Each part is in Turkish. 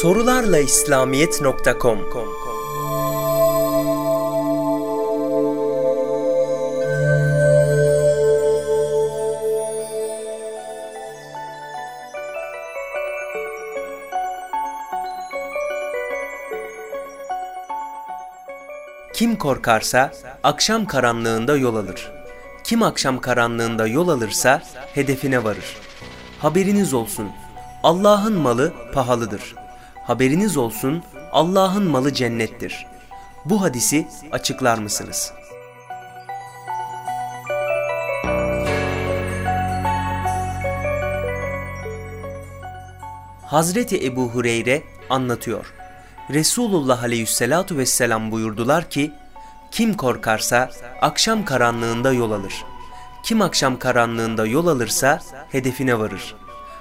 Sorularla İslamiyet.com Kim korkarsa akşam karanlığında yol alır. Kim akşam karanlığında yol alırsa hedefine varır. Haberiniz olsun. Allah'ın malı pahalıdır. Haberiniz olsun. Allah'ın malı cennettir. Bu hadisi açıklar mısınız? Hazreti Ebu Hureyre anlatıyor. Resulullah aleyhissalatu vesselam buyurdular ki, kim korkarsa akşam karanlığında yol alır. Kim akşam karanlığında yol alırsa hedefine varır.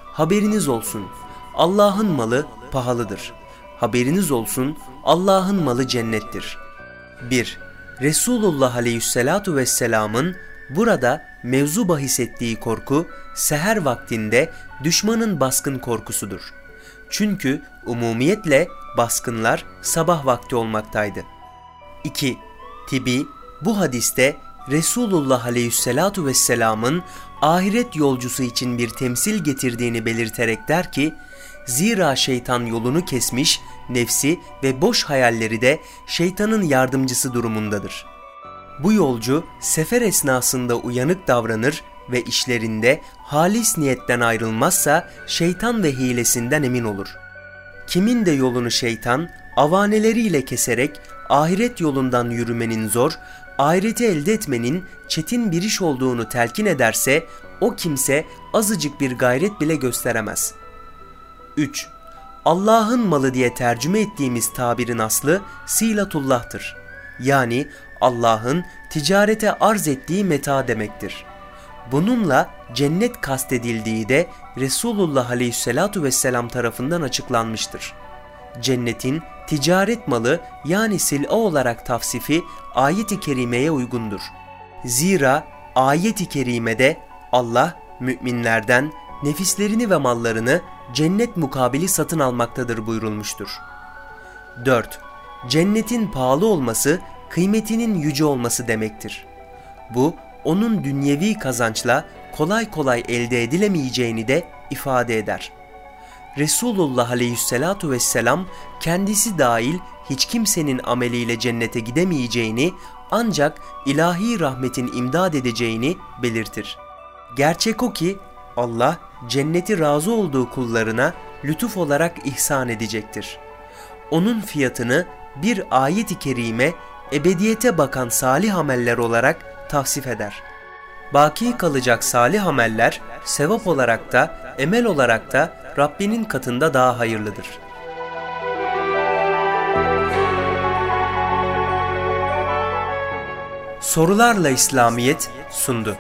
Haberiniz olsun, Allah'ın malı pahalıdır. Haberiniz olsun, Allah'ın malı cennettir. 1. Resulullah aleyhissalatu vesselamın burada mevzu bahis ettiği korku, seher vaktinde düşmanın baskın korkusudur. Çünkü umumiyetle baskınlar sabah vakti olmaktaydı. 2. Tibi bu hadiste Resulullah Aleyhisselatu Vesselam'ın ahiret yolcusu için bir temsil getirdiğini belirterek der ki, Zira şeytan yolunu kesmiş, nefsi ve boş hayalleri de şeytanın yardımcısı durumundadır. Bu yolcu sefer esnasında uyanık davranır ve işlerinde halis niyetten ayrılmazsa şeytan ve hilesinden emin olur. Kimin de yolunu şeytan avaneleriyle keserek ahiret yolundan yürümenin zor, ahireti elde etmenin çetin bir iş olduğunu telkin ederse o kimse azıcık bir gayret bile gösteremez. 3. Allah'ın malı diye tercüme ettiğimiz tabirin aslı silatullah'tır. Yani Allah'ın ticarete arz ettiği meta demektir. Bununla cennet kastedildiği de Resulullah Aleyhisselatu Vesselam tarafından açıklanmıştır. Cennetin ticaret malı yani sil'a olarak tavsifi ayet-i kerimeye uygundur. Zira ayet-i kerimede Allah müminlerden nefislerini ve mallarını cennet mukabili satın almaktadır buyurulmuştur. 4. Cennetin pahalı olması kıymetinin yüce olması demektir. Bu onun dünyevi kazançla kolay kolay elde edilemeyeceğini de ifade eder. Resulullah aleyhissalatu vesselam kendisi dahil hiç kimsenin ameliyle cennete gidemeyeceğini ancak ilahi rahmetin imdad edeceğini belirtir. Gerçek o ki Allah cenneti razı olduğu kullarına lütuf olarak ihsan edecektir. Onun fiyatını bir ayet-i kerime ebediyete bakan salih ameller olarak tavsif eder. Baki kalacak salih ameller sevap olarak da emel olarak da Rabbinin katında daha hayırlıdır. Sorularla İslamiyet sundu.